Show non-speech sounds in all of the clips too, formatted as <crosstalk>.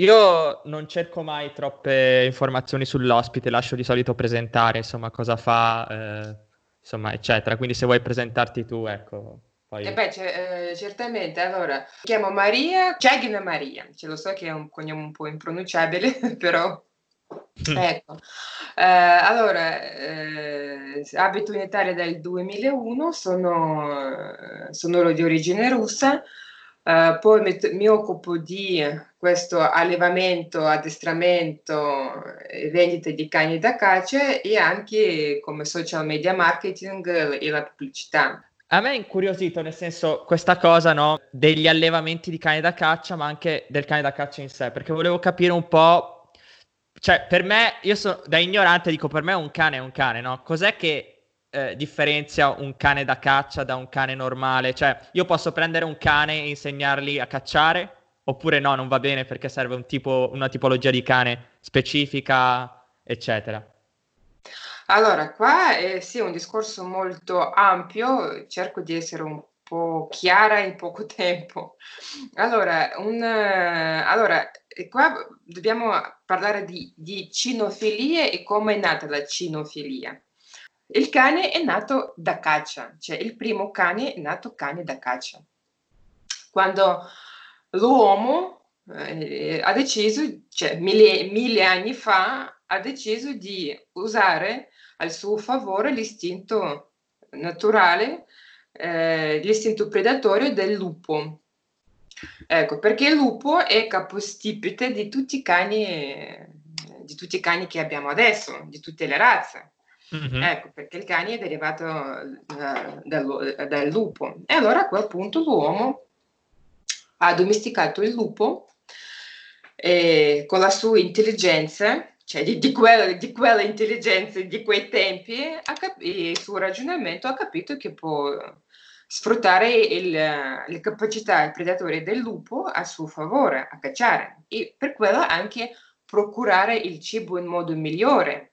io non cerco mai troppe informazioni sull'ospite, lascio di solito presentare, insomma, cosa fa, eh, insomma, eccetera. Quindi se vuoi presentarti tu, ecco. Poi... Eh beh, c- eh, certamente. Allora, mi chiamo Maria, Cegna Maria. Ce lo so che è un cognome un po' impronunciabile, <laughs> però ecco. Eh, allora, eh, abito in Italia dal 2001, sono, sono di origine russa. Uh, poi mi, mi, occupo di questo allevamento, addestramento e vendita di cani da caccia e anche come social media marketing e la pubblicità. A me è incuriosito, nel senso, questa cosa, no, degli allevamenti di cani da caccia, ma anche del cane da caccia in sé, perché volevo capire un po', cioè, per me, io sono da ignorante, dico, per me un cane è un cane, no? Cos'è che eh, differenzia un cane da caccia da un cane normale? Cioè, io posso prendere un cane e insegnargli a cacciare? Oppure no, non va bene perché serve un tipo, una tipologia di cane specifica, eccetera? Allora, qua è sì, un discorso molto ampio, cerco di essere un po' chiara in poco tempo. Allora, un, allora qua dobbiamo parlare di, di cinofilie e come è nata la cinofilia. Il cane è nato da caccia, cioè il primo cane è nato cane da caccia. Quando l'uomo eh, ha deciso, cioè mille, mille, anni fa, ha deciso di usare al suo favore l'istinto naturale, eh, l'istinto predatorio del lupo. Ecco, perché il lupo è capostipite di tutti i cani, di tutti i cani che abbiamo adesso, di tutte le razze. Mm-hmm. Ecco, perché il cane è derivato uh, dal, dal, lupo. E allora a quel punto l'uomo ha domesticato il lupo e con la sua intelligenza, cioè di, di, quella, di quella, intelligenza di quei tempi, cap- il suo ragionamento ha capito che può sfruttare il, le capacità predatori del lupo a suo favore, a cacciare e per quello anche procurare il cibo in modo migliore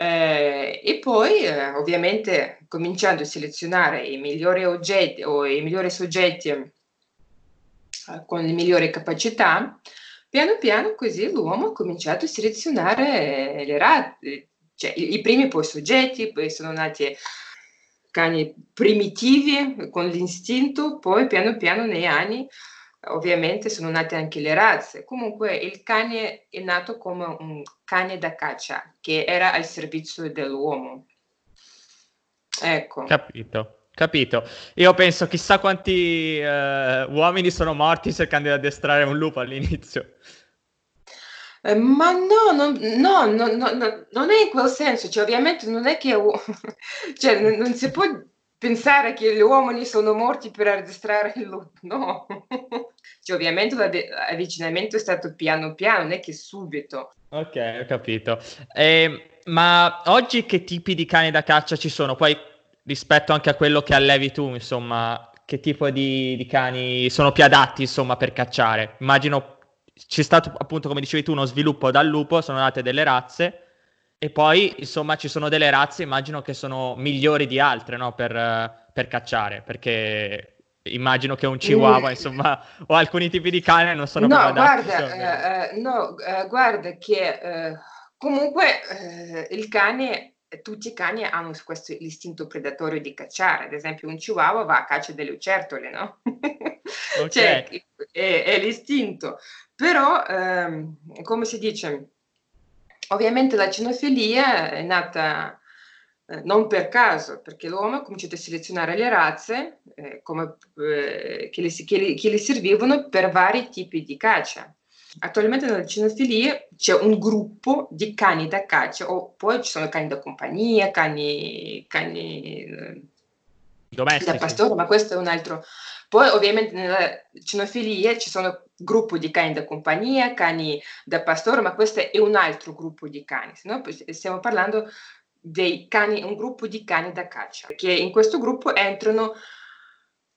eh, e poi, eh, ovviamente, cominciando a selezionare i migliori oggetti o i migliori soggetti eh, con le migliori capacità, piano piano così l'uomo ha cominciato a selezionare le razze, cioè i, i primi poi soggetti, poi sono nati cani primitivi con l'istinto, poi piano piano nei anni ovviamente sono nate anche le razze. Comunque il cane è nato come un cane da caccia che era al servizio dell'uomo. Ecco. Capito. Capito. Io penso chissà quanti uh, uomini sono morti cercando di addestrare un lupo all'inizio. Eh, ma no, no, no, no, non è in quel senso, cioè ovviamente non è che <laughs> cioè, non, non si può pensare che gli uomini sono morti per addestrare il lupo, no. cioè, ovviamente l'avvicinamento è stato piano piano, non è che subito. Ok, ho capito. Eh, ma oggi che tipi di cani da caccia ci sono? Poi rispetto anche a quello che allevi tu, insomma, che tipo di, di cani sono più adatti, insomma, per cacciare? Immagino c'è stato appunto, come dicevi tu, uno sviluppo dal lupo, sono nate delle razze e poi, insomma, ci sono delle razze, immagino che sono migliori di altre, no? Per, per cacciare, perché immagino che un chihuahua, mm. insomma, o alcuni tipi di cane non sono no, guarda, eh, eh, no, eh, guarda che eh, comunque eh, il cane, tutti i cani hanno questo istinto predatorio di cacciare, ad esempio un chihuahua va a caccia delle lucertole, no? <laughs> Okay. cioè, è, è, l'istinto. Però, ehm, come si dice, Ovviamente la cinofilia è nata eh, non per caso, perché l'uomo ha cominciato a selezionare le razze eh, come, eh, che, le, che, le, che, le, servivano per vari tipi di caccia. Attualmente nella cinofilia c'è un gruppo di cani da caccia, o poi ci sono cani da compagnia, cani, cani eh, Domestici. da pastore, ma questo è un altro. Poi ovviamente nella cinofilia ci sono gruppo di cani da compagnia, cani da pastore, ma questo è un altro gruppo di cani, no? stiamo parlando dei cani, un gruppo di cani da caccia, perché in questo gruppo entrano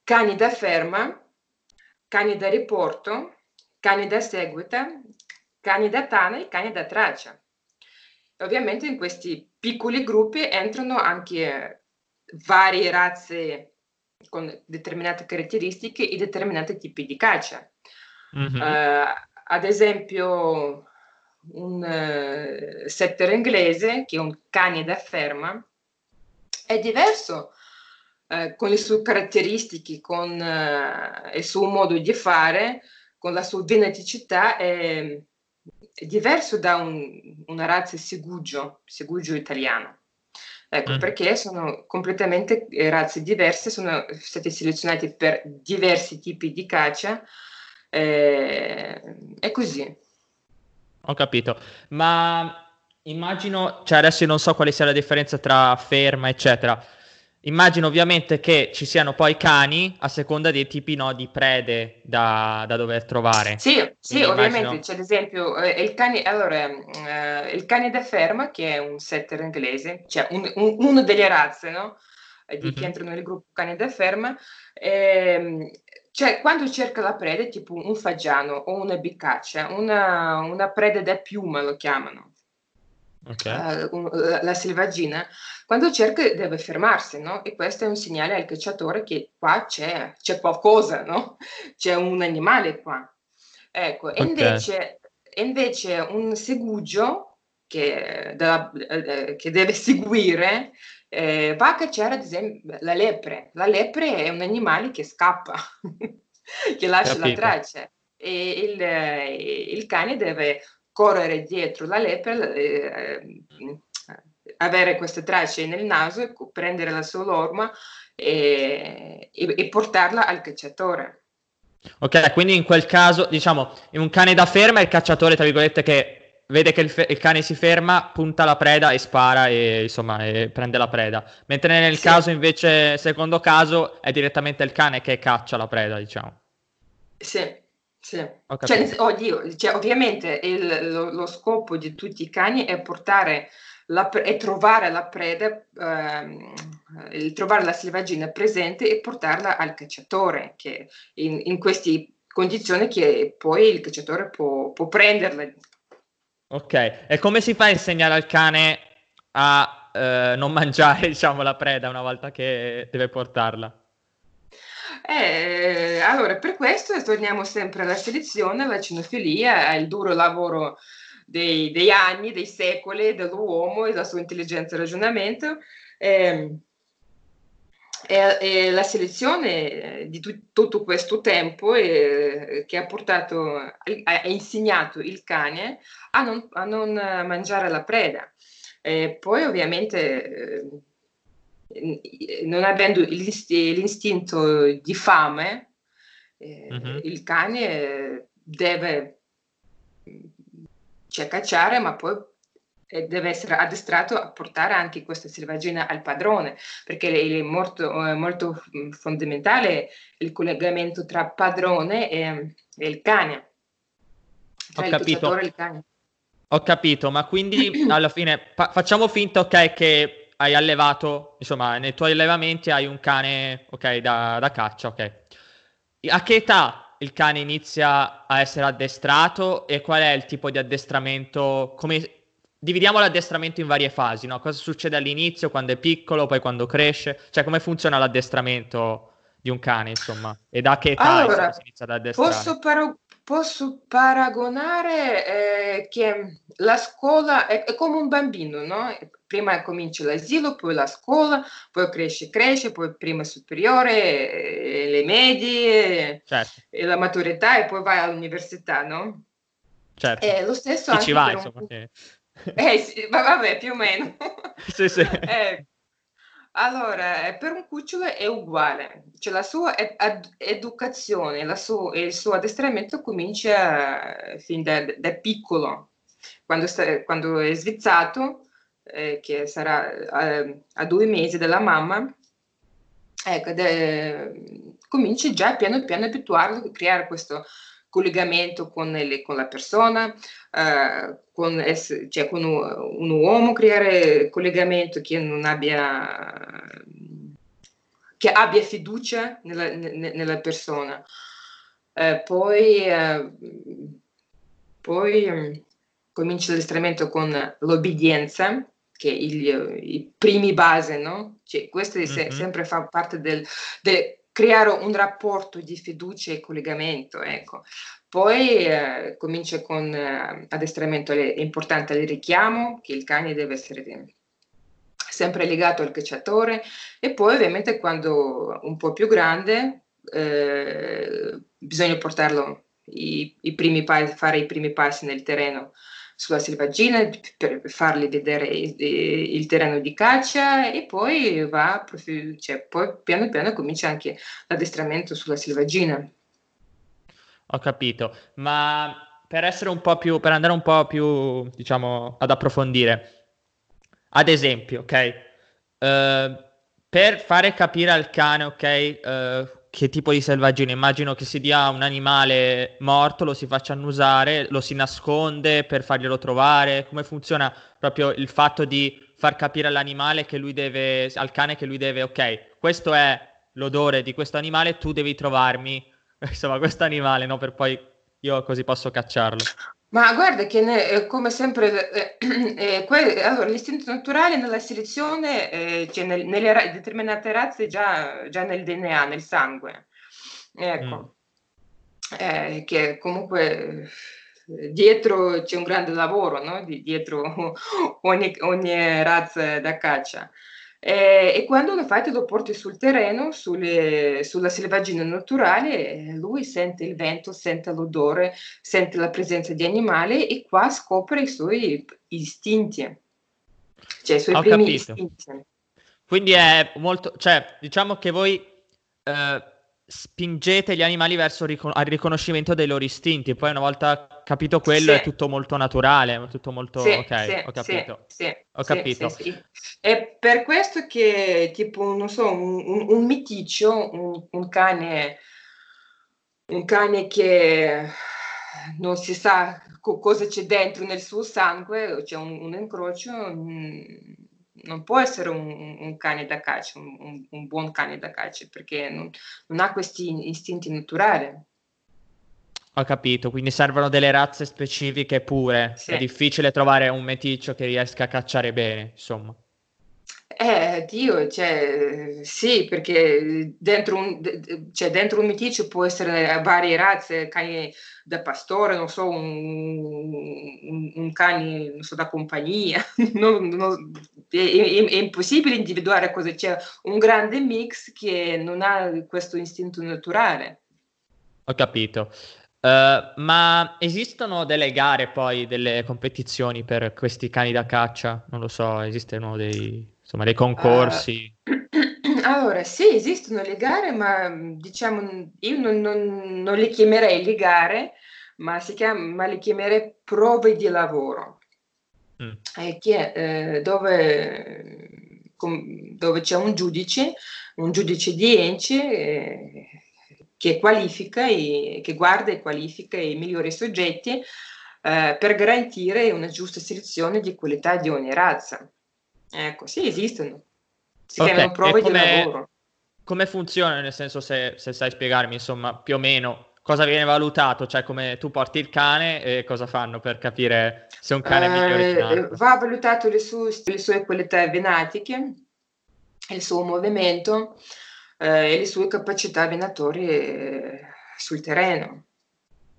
cani da ferma, cani da riporto, cani da seguita, cani da tana e cani da traccia. Ovviamente in questi piccoli gruppi entrano anche varie razze con determinate caratteristiche e determinati tipi di caccia. Mm-hmm. Uh, ad esempio un uh, setter inglese, che è un cane da ferma, è diverso uh, con le sue caratteristiche, con il suo modo di fare, con la sua veneticità, è, è diverso da un, una razza segugio, segugio italiano. Ecco, mm. perché sono completamente razze diverse, sono state selezionate per diversi tipi di caccia, eh, è così. Ho capito, ma immagino, cioè adesso io non so quale sia la differenza tra ferma, eccetera. Immagino ovviamente che ci siano poi cani a seconda dei tipi no, di prede da, da dover trovare. Sì, sì ovviamente c'è ad esempio eh, il, cane, allora, eh, il cane da ferma che è un setter inglese, cioè un, un, uno delle razze no? di mm-hmm. che entrano nel gruppo cane da ferma, eh, cioè, quando cerca la preda, tipo un fagiano o una bicaccia, una, una preda da piuma lo chiamano, okay. uh, la, selvaggina, quando cerca deve fermarsi, no? E questo è un segnale al cacciatore che qua c'è, c'è qualcosa, no? C'è un animale qua. Ecco, okay. invece, invece un segugio che, da, eh, che deve seguire eh, va a cacciare ad esempio la lepre. La lepre è un animale che scappa, <laughs> che lascia Capito. la traccia e il, il, cane deve correre dietro la lepre, eh, avere queste tracce nel naso, prendere la sua lorma e, e, e portarla al cacciatore. Ok, quindi in quel caso, diciamo, in un cane da ferma è il cacciatore, tra virgolette, che vede che il, fe- il, cane si ferma, punta la preda e spara e insomma e prende la preda. Mentre nel sì. caso invece, secondo caso, è direttamente il cane che caccia la preda, diciamo. Sì, sì. Cioè, oddio, cioè, ovviamente il, lo, lo, scopo di tutti i cani è portare la, è trovare la preda, ehm, trovare la selvaggina presente e portarla al cacciatore, che in, in queste condizioni che poi il cacciatore può, può prenderla Ok, e come si fa a insegnare al cane a eh, non mangiare, <laughs> diciamo, la preda una volta che deve portarla? Eh, allora, per questo torniamo sempre alla selezione, alla cinofilia, al duro lavoro dei, dei anni, dei secoli dell'uomo e della sua intelligenza e ragionamento. Eh, e, e la selezione di tu, tutto questo tempo eh, che ha portato, ha insegnato il cane a non, a non mangiare la preda. E poi ovviamente eh, non avendo l'istinto di fame, eh, uh-huh. il cane deve cioè, cacciare, ma poi deve essere addestrato a portare anche questa selvaggina al padrone, perché è molto, molto fondamentale il collegamento tra padrone e, e il cane. Tra Ho il capito. il cane. Ho capito, ma quindi alla fine pa- facciamo finta, ok, che hai allevato, insomma, nei tuoi allevamenti hai un cane, ok, da, da caccia, ok. A che età il cane inizia a essere addestrato e qual è il tipo di addestramento? Come dividiamo l'addestramento in varie fasi, no? Cosa succede all'inizio, quando è piccolo, poi quando cresce? Cioè, come funziona l'addestramento di un cane, insomma? E da che età allora, si inizia ad addestrare? Posso, par- posso paragonare eh, che la scuola è, è, come un bambino, no? Prima comincia l'asilo, poi la scuola, poi cresce, cresce, poi prima superiore, eh, le medie, certo. e la maturità e poi vai all'università, no? Certo. È lo stesso Chi anche ci va, insomma, un... che... Eh sì, vabbè, più o meno. sì, sì. <laughs> Eh, allora, eh, per un cucciolo è uguale, cioè la sua ed- educazione, la sua, il suo addestramento comincia fin da, da piccolo, quando, sta, quando, è svizzato, eh, che sarà eh, a due mesi dalla mamma, ecco, de, comincia già piano piano a abituarlo a creare questo collegamento con, le, con la persona, uh, con, ess- cioè con un, un, uomo, creare collegamento che non abbia, che abbia fiducia nella, ne, nella persona. Uh, poi, uh, poi um, comincia l'addestramento con l'obbedienza, che il, i primi base, no? Cioè, questo mm-hmm. se, sempre fa parte del, de, creare un rapporto di fiducia e collegamento, ecco. Poi eh, comincia con eh, addestramento, è importante il richiamo, che il cane deve essere sempre legato al cacciatore e poi ovviamente quando un po' più grande eh, bisogna portarlo i, i primi passi, fare i primi passi nel terreno sulla selvaggina per fargli vedere il, terreno di caccia e poi va, cioè, poi piano piano comincia anche l'addestramento sulla selvaggina. Ho capito, ma per essere un po' più, per andare un po' più, diciamo, ad approfondire, ad esempio, ok, uh, per fare capire al cane, ok, uh, che tipo di selvaggina? Immagino che si dia un animale morto, lo si faccia annusare, lo si nasconde per farglielo trovare. Come funziona proprio il fatto di far capire all'animale che lui deve, al cane che lui deve, ok, questo è l'odore di questo animale, tu devi trovarmi, <laughs> insomma, questo animale, no? Per poi io così posso cacciarlo. Ma guarda che ne, eh, come sempre, eh, <clears throat> eh, que- allora, l'istinto naturale nella selezione, eh, cioè nel, nelle ra- determinate razze già, già, nel DNA, nel sangue. Ecco, mm. Eh, che comunque eh, dietro c'è un grande lavoro, no? Di, dietro <laughs> ogni, ogni razza da caccia. Eh, e quando infatti lo porti sul terreno, sulle, sulla selvaggina naturale, lui sente il vento, sente l'odore, sente la presenza di animali e qua scopre i suoi istinti, cioè i suoi Ho primi capito. istinti. Quindi è molto, cioè diciamo che voi eh, spingete gli animali verso il ricon- riconoscimento dei loro istinti. Poi una volta capito quello sì. è tutto molto naturale, tutto molto... Sì, ok, sì, ho capito. Sì, ho capito. È per questo che tipo, non so, un, un, un miticcio, un, un, cane, un cane che non si sa co- cosa c'è dentro nel suo sangue, c'è un, incrocio... Mh, non può essere un, un cane da caccia, un, un, buon cane da caccia, perché non, non ha questi istinti naturali. Ho capito, quindi servono delle razze specifiche pure. Sì. È difficile trovare un meticcio che riesca a cacciare bene, insomma. Eh, Dio, cioè, sì, perché dentro un, cioè, dentro un meticcio può essere varie razze, cani da pastore, non so, un, un, un cane so, da compagnia, <laughs> non, non, è, è, è, impossibile individuare cosa c'è, un grande mix che non ha questo istinto naturale. Ho capito. Uh, ma esistono delle gare poi, delle competizioni per questi cani da caccia? Non lo so, esistono dei insomma, dei concorsi? Uh, <clears throat> allora, sì, esistono le gare, ma diciamo, io non, non, non le chiamerei le gare, ma, si chiama, ma le chiamerei prove di lavoro, mm. eh, che, eh, dove, com, dove, c'è un giudice, un giudice di ENCE eh, che qualifica, e, che guarda e qualifica i migliori soggetti eh, per garantire una giusta selezione di qualità di ogni razza. Ecco, sì, esistono. Si okay. chiamano prove di lavoro. Come funziona, nel senso, se, se, sai spiegarmi, insomma, più o meno cosa viene valutato, cioè come tu porti il cane e cosa fanno per capire se un cane è migliore eh, Va valutato le sue, le sue qualità venatiche, il suo movimento eh, e le sue capacità venatorie sul terreno.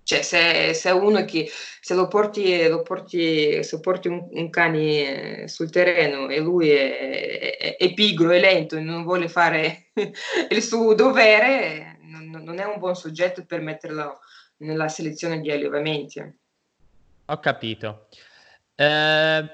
Cioè, se, se uno che se lo porti, lo porti, se porti un, un cane sul terreno e lui è, è, è, pigro e lento e non vuole fare <laughs> il suo dovere, non, non, è un buon soggetto per metterlo nella selezione di allevamenti. Ho capito. Eh,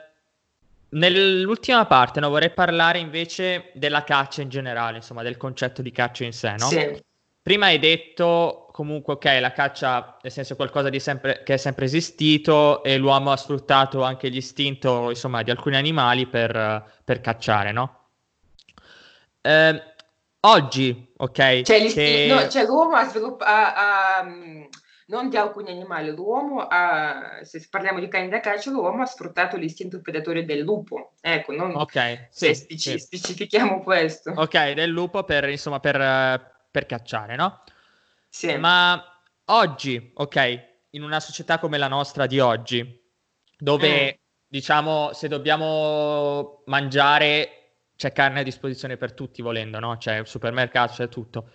nell'ultima parte no, vorrei parlare invece della caccia in generale, insomma, del concetto di caccia in sé, no? Sì. Prima hai detto comunque, ok, la caccia nel senso è qualcosa di sempre, che è sempre esistito e l'uomo ha sfruttato anche l'istinto, insomma, di alcuni animali per, per cacciare, no? Eh, oggi, ok? Cioè, che... no, cioè l'uomo ha sviluppato, non di alcuni animali, l'uomo ha, se parliamo di cani da caccia, l'uomo ha sfruttato l'istinto predatorio del lupo, ecco, non okay, sì, speci- sì. specifichiamo questo. Ok, del lupo per, insomma, per, per cacciare, no? Sì. Ma oggi, ok, in una società come la nostra di oggi, dove mm. diciamo se dobbiamo mangiare c'è carne a disposizione per tutti volendo, no? C'è il supermercato, c'è tutto.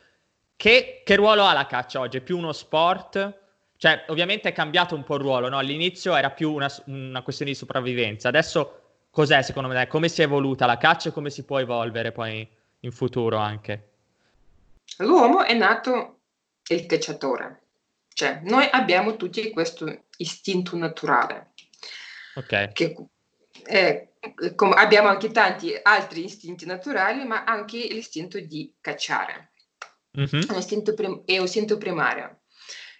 che, che, ruolo ha la caccia oggi? È più uno sport? Cioè, ovviamente è cambiato un po' il ruolo, no? All'inizio era più una, una questione di sopravvivenza. Adesso cos'è secondo me? Come si è evoluta la caccia e come si può evolvere poi in futuro anche? L'uomo è nato il cacciatore, cioè noi abbiamo tutti questo istinto naturale. Ok. Che, eh, abbiamo anche tanti altri istinti naturali, ma anche l'istinto di cacciare. Mm-hmm. È, un istinto prim- è un istinto primario.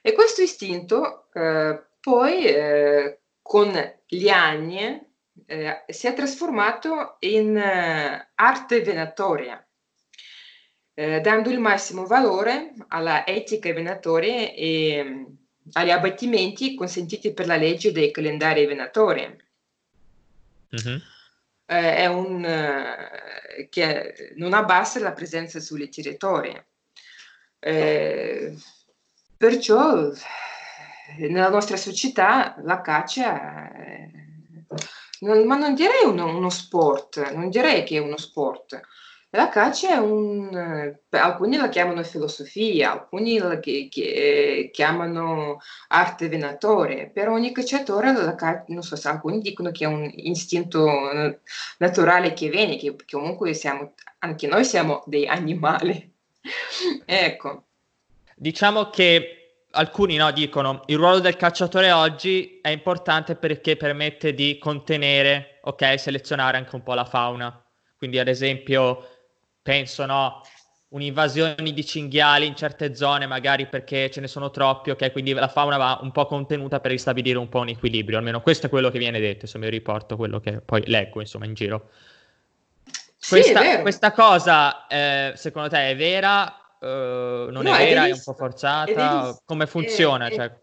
E questo istinto eh, poi eh, con gli anni eh, si è trasformato in eh, arte venatoria, eh, dando il massimo valore alla etica venatoria e mm, agli abbattimenti consentiti per la legge dei calendari venatori. Mm-hmm. è un che non abbassa la presenza sulle territorie. Eh, Perciò nella nostra società la caccia, non, ma non direi uno, uno, sport, non direi che è uno sport. La caccia è un, alcuni la chiamano filosofia, alcuni la che, che, chiamano arte venatoria. Per ogni cacciatore, non so se alcuni dicono che è un istinto naturale che viene, che, che comunque siamo, anche noi siamo dei animali. <laughs> ecco. Diciamo che alcuni no, dicono il ruolo del cacciatore oggi è importante perché permette di contenere, ok, selezionare anche un po' la fauna. Quindi ad esempio penso no, un'invasione di cinghiali in certe zone, magari perché ce ne sono troppi, ok? Quindi la fauna va un po' contenuta per ristabilire un po' un equilibrio, almeno questo è quello che viene detto, se mi riporto quello che poi leggo, insomma, in giro. Questa, sì, questa cosa, eh, secondo te, è vera Uh, non no, è vera, è, è un po' forzata? È Come funziona? È, cioè...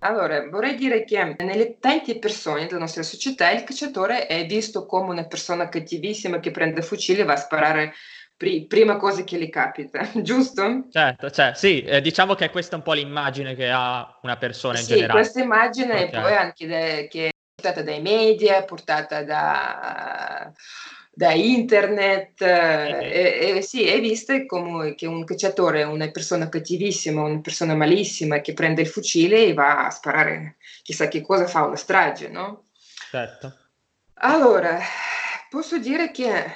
Allora, vorrei dire che nelle tante persone della nostra società il cacciatore è visto come una persona cattivissima che prende fucile e va a sparare pri- prima cosa che gli capita, <laughs> giusto? Certo, cioè, sì, eh, diciamo che questa è un po' l'immagine che ha una persona in sì, generale. Sì, questa immagine okay. poi anche de- che è portata dai media, portata da da internet eh, e, sì, è vista come che un cacciatore è una persona cattivissima, una persona malissima che prende il fucile e va a sparare chissà che cosa fa una strage, no? Certo. Allora, posso dire che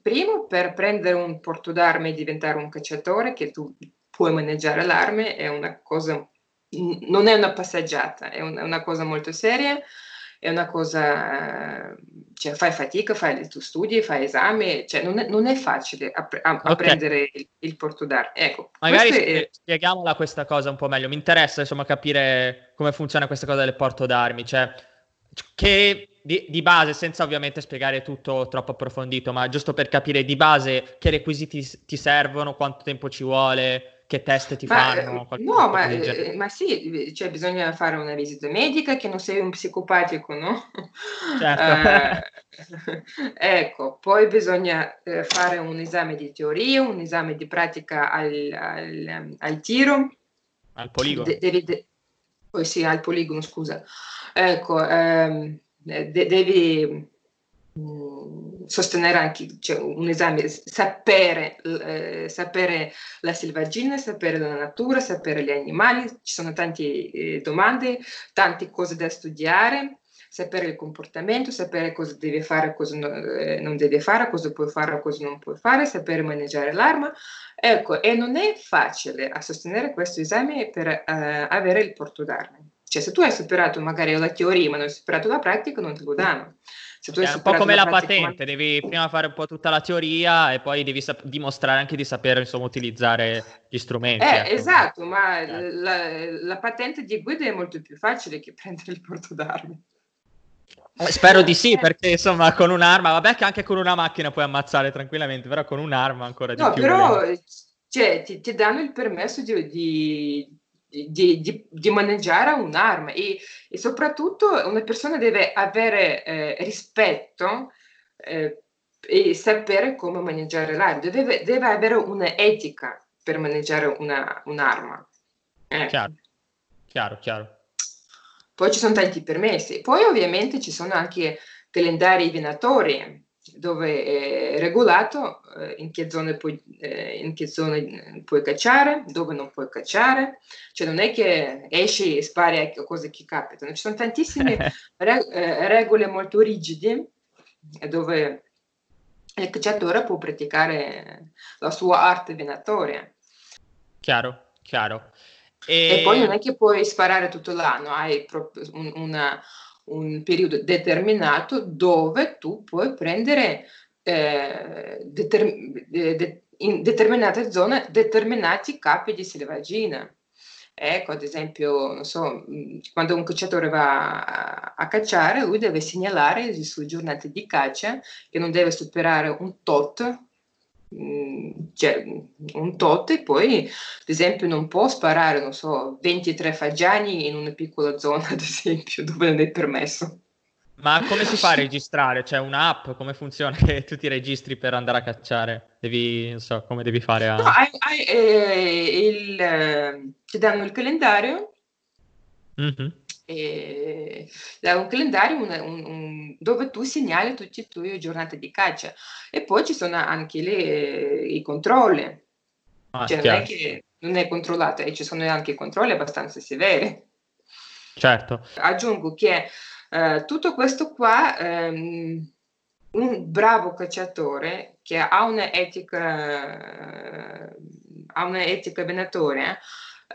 primo per prendere un porto d'armi e diventare un cacciatore, che tu puoi maneggiare l'arme, è una cosa, non è una passeggiata, è, un, è una cosa molto seria è una cosa, cioè fai fatica, fai tuoi studi, fai esami, cioè non è, non è facile app- a, okay. prendere il, il porto d'arte. Ecco, Magari è... spieghiamola questa cosa un po' meglio, mi interessa insomma capire come funziona questa cosa del porto d'armi, cioè che di, di, base, senza ovviamente spiegare tutto troppo approfondito, ma giusto per capire di base che requisiti ti servono, quanto tempo ci vuole, che test ti ma, fanno? Eh, no, ma, eh, ma, sì, cioè bisogna fare una visita medica che non sei un psicopatico, no? Certo. eh, <laughs> ecco, poi bisogna eh, fare un esame di teoria, un esame di pratica al, al, al tiro. Al poligono. De- devi, de- poi sì, al poligono, scusa. Ecco, ehm, de- devi Mm, sostenere anche cioè, un esame, sapere, eh, sapere la selvaggina, sapere la natura, sapere gli animali, ci sono tante eh, domande, tante cose da studiare, sapere il comportamento, sapere cosa devi fare, cosa eh, non devi fare, cosa puoi fare, cosa non puoi fare, sapere maneggiare l'arma. Ecco, e non è facile a sostenere questo esame per eh, avere il porto d'armi. Cioè, se tu hai superato magari la teoria ma non hai superato la pratica, non te lo danno. Se tu è un po' come la, patente, devi prima fare un po' tutta la teoria e poi devi sap- dimostrare anche di sapere insomma, utilizzare gli strumenti. Eh, ecco. Esatto, ma eh. la, la, patente di guida è molto più facile che prendere il porto d'armi. Eh, spero di sì, perché insomma con un'arma, vabbè che anche con una macchina puoi ammazzare tranquillamente, però con un'arma ancora di no, più. No, però cioè, ti, ti, danno il permesso di, di di, di, di, maneggiare un'arma e, e, soprattutto una persona deve avere eh, rispetto eh, e sapere come maneggiare l'arma, deve, deve avere un'etica per maneggiare una, un'arma. Eh. Chiaro, chiaro, chiaro. Poi ci sono tanti permessi, poi ovviamente ci sono anche calendari venatori dove è regolato eh, in, che zone puoi, eh, in che zone puoi cacciare, dove non puoi cacciare, cioè non è che esci e spari a cose che capitano, ci sono tantissime <laughs> re- eh, regole molto rigide dove il cacciatore può praticare la sua arte venatoria. Chiaro, chiaro. E... e poi non è che puoi sparare tutto l'anno, hai proprio un, una, un periodo determinato dove tu puoi prendere eh, determ- de- in determinate zone determinati capi di selvaggina. Ecco, ad esempio, non so, quando un cacciatore va a, a, cacciare, lui deve segnalare le sue giornate di caccia, che non deve superare un tot cioè, un tot e poi ad esempio non può sparare, non so, 23 fagiani in una piccola zona, <laughs> ad esempio, dove non è permesso. Ma come si fa a <laughs> registrare? C'è un'app? Come funziona <laughs> che tu ti registri per andare a cacciare? Devi, non so, come devi fare a... No, hai, hai, eh, il, ti danno il calendario mm-hmm eh, un calendario un, un, un, dove tu segnali tutte le tue giornate di caccia e poi ci sono anche le, i controlli. Ah, cioè, non è che non è controllato, e ci sono anche controlli abbastanza severi. Certo. Aggiungo che eh, tutto questo qua, ehm, un bravo cacciatore che ha un'etica, ha un'etica venatoria,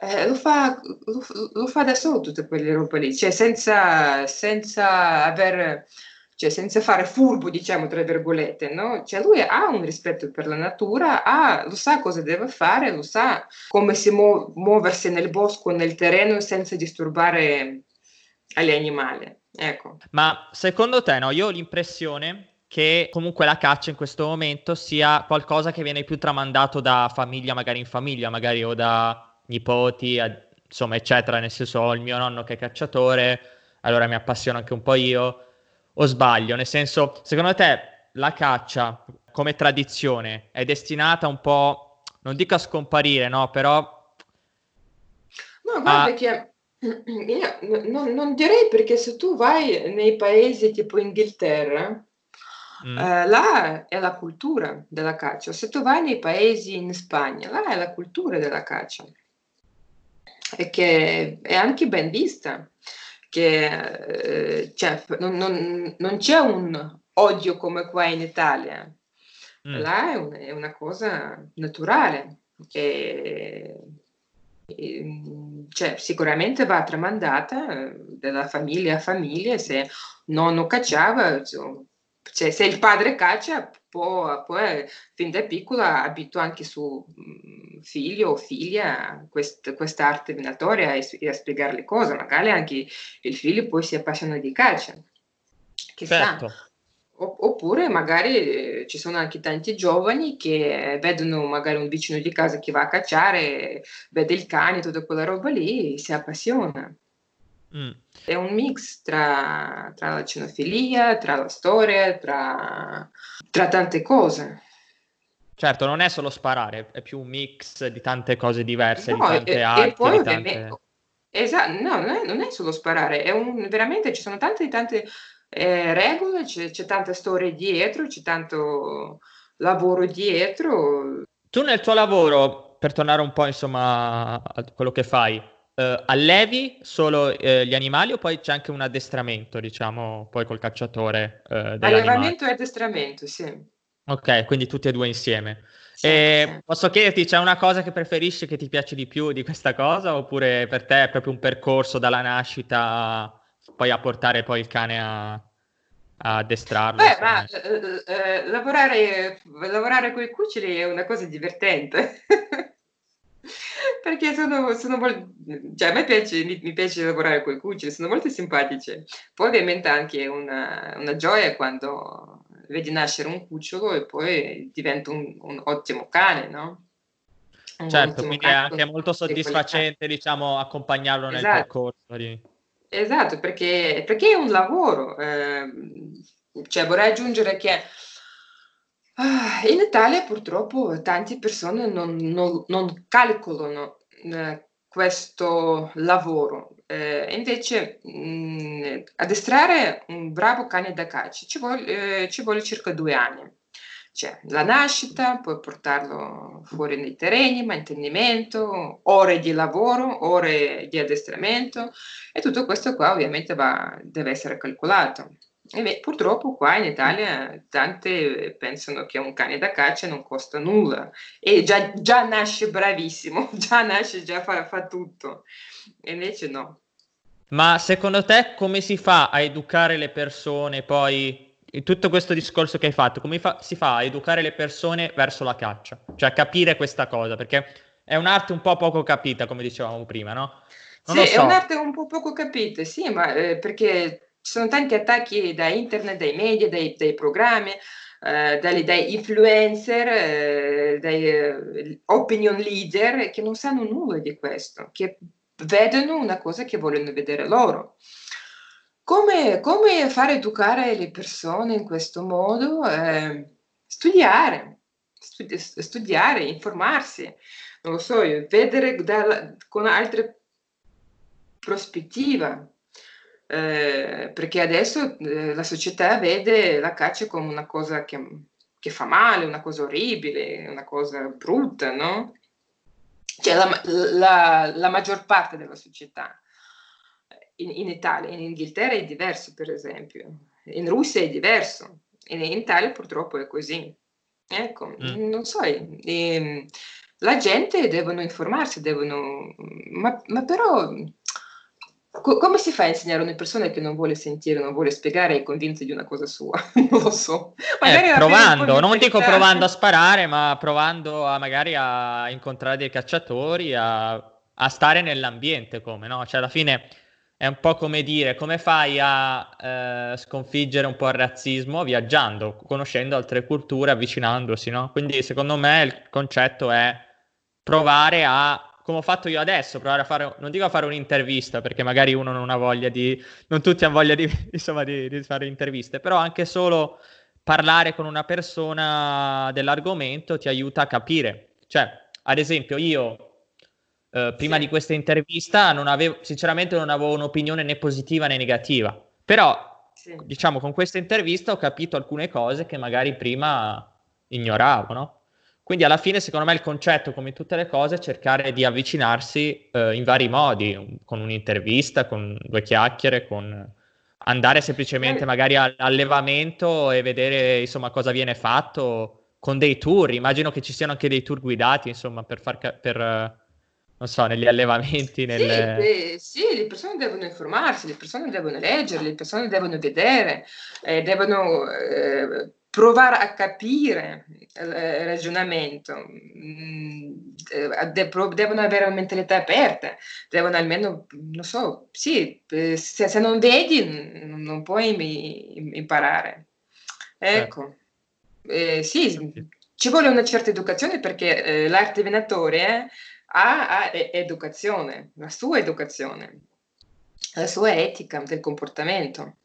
eh, lo, fa, lo, lo, fa, da solo tutte quelle robe lì, cioè senza, senza aver, cioè senza fare furbo, diciamo, tra virgolette, no? Cioè lui ha un rispetto per la natura, ha, lo sa cosa deve fare, lo sa come si muo- muoversi nel bosco, nel terreno senza disturbare agli animali. Ecco. Ma secondo te, no? Io ho l'impressione che comunque la caccia in questo momento sia qualcosa che viene più tramandato da famiglia magari in famiglia, magari o da nipoti, insomma, eccetera, nel senso ho il mio nonno che è cacciatore, allora mi appassiono anche un po' io, o sbaglio, nel senso, secondo te la caccia come tradizione è destinata un po', non dico a scomparire, no, però... No, guarda a... che io non, non, direi perché se tu vai nei paesi tipo Inghilterra, Mm. Eh, là è la cultura della caccia. Se tu vai nei paesi in Spagna, là è la cultura della caccia e che è anche ben vista, che eh, cioè, non, non, non, c'è un odio come qua in Italia, mm. là è, un, è, una cosa naturale. E, e, cioè, sicuramente va tramandata eh, da famiglia a famiglia, se nonno cacciava, cioè, se il padre caccia, può, può fin da piccola abitua anche su mh, figlio o figlia quest, questa arte venatoria e, e, a spiegare le cose. Magari anche il figlio poi si appassiona di caccia. Chissà. Certo. Oppure magari eh, ci sono anche tanti giovani che vedono magari un vicino di casa che va a cacciare, vede il cane, tutta quella roba lì, si appassiona. Mm. È un mix tra, tra, la cinofilia, tra la storia, tra, tra tante cose. Certo, non è solo sparare, è più un mix di tante cose diverse, no, di tante e, arti. E poi tante... Esatto, no, non è, non è, solo sparare, è un, veramente ci sono tante, tante eh, regole, c'è, c'è tanta storia dietro, c'è tanto lavoro dietro. Tu nel tuo lavoro, per tornare un po' insomma a quello che fai, Uh, allevi solo uh, gli animali o poi c'è anche un addestramento, diciamo, poi col cacciatore? Uh, Allevamento e addestramento, sì. Ok, quindi tutti e due insieme. Sì, e sì. Posso chiederti, c'è una cosa che preferisci che ti piace di più di questa cosa oppure per te è proprio un percorso dalla nascita poi a portare poi il cane a, a addestrarlo? Beh, ma eh, eh, lavorare, lavorare con i cuccioli è una cosa divertente. <laughs> <laughs> Perché sono, sono molto, cioè a me piace, mi, mi piace lavorare con i cuccioli, sono molto simpatici. Poi ovviamente anche una, una gioia quando vedi nascere un cucciolo e poi diventa un, un ottimo cane, no? Un certo, quindi è anche molto soddisfacente, diciamo, accompagnarlo nel esatto. percorso. Di... Esatto, perché, perché, è un lavoro. Eh, cioè vorrei aggiungere che Ah, in Italia purtroppo tante persone non, non- non calcolano eh, questo lavoro. Eh, invece, mh, mm, addestrare un bravo cane da caccia ci vuole, eh, ci vuole circa due anni. Cioè, la nascita, poi portarlo fuori nei terreni, mantenimento, ore di lavoro, ore di addestramento e tutto questo qua ovviamente va, deve essere calcolato. E beh, purtroppo qua in Italia tante pensano che un cane da caccia non costa nulla e già, già nasce bravissimo, <laughs> già nasce, già fa, fa tutto. E invece no. Ma secondo te come si fa a educare le persone poi tutto questo discorso che hai fatto, come fa, si fa a educare le persone verso la caccia? Cioè capire questa cosa, perché è un'arte un po' poco capita, come dicevamo prima, no? Non sì, so. è un'arte un po' poco capita, sì, ma eh, perché ci sono tanti attacchi da internet, dai media, dai, dai programmi, eh, dai, dai, influencer, eh, dai eh, opinion leader che non sanno nulla di questo, che vedono una cosa che vogliono vedere loro. Come, come fare educare le persone in questo modo? Eh, studiare, studi- studiare, informarsi, non lo so, vedere da, con altre prospettive, eh, perché adesso eh, la società vede la caccia come una cosa che, che, fa male, una cosa orribile, una cosa brutta, no? Cioè la, la, la maggior parte della società in, in, Italia, in Inghilterra è diverso, per esempio, in Russia è diverso, in, in Italia purtroppo è così. Ecco, mm. non so, e, ehm, la gente devono informarsi, devono, ma, ma però co- come si fa a insegnare a una persona che non vuole sentire, non vuole spiegare, è convinta di una cosa sua? <laughs> non lo so. Eh, provando, non dico provando a sparare, ma provando a magari a incontrare dei cacciatori, a, a stare nell'ambiente come, no? Cioè alla fine è un po' come dire come fai a eh, sconfiggere un po' il razzismo viaggiando, conoscendo altre culture, avvicinandosi, no? Quindi secondo me il concetto è provare a, come ho fatto io adesso, provare a fare, non dico a fare un'intervista perché magari uno non ha voglia di, non tutti hanno voglia di, <laughs> insomma, di, di fare interviste, però anche solo parlare con una persona dell'argomento ti aiuta a capire. Cioè, ad esempio, io eh, prima sì. di questa intervista non avevo, sinceramente non avevo un'opinione né positiva né negativa, però sì. diciamo con questa intervista ho capito alcune cose che magari prima ignoravo, no? Quindi alla fine secondo me il concetto, come in tutte le cose, è cercare di avvicinarsi eh, in vari modi, con un'intervista, con due chiacchiere, con andare semplicemente eh. magari all'allevamento e vedere insomma cosa viene fatto con dei tour. Immagino che ci siano anche dei tour guidati, insomma, per, far ca- per non so, negli allevamenti. Nelle... Sì, eh, sì, le persone devono informarsi, le persone devono leggere, le persone devono vedere, eh, devono eh, provare a capire il ragionamento, mm, eh, de- devono avere una mentalità aperta, devono almeno, non so, sì, eh, se, se non vedi non, puoi imparare. Ecco, eh, sì, ci vuole una certa educazione perché l'arte venatore ha, ha educazione, la sua educazione, la sua etica del comportamento.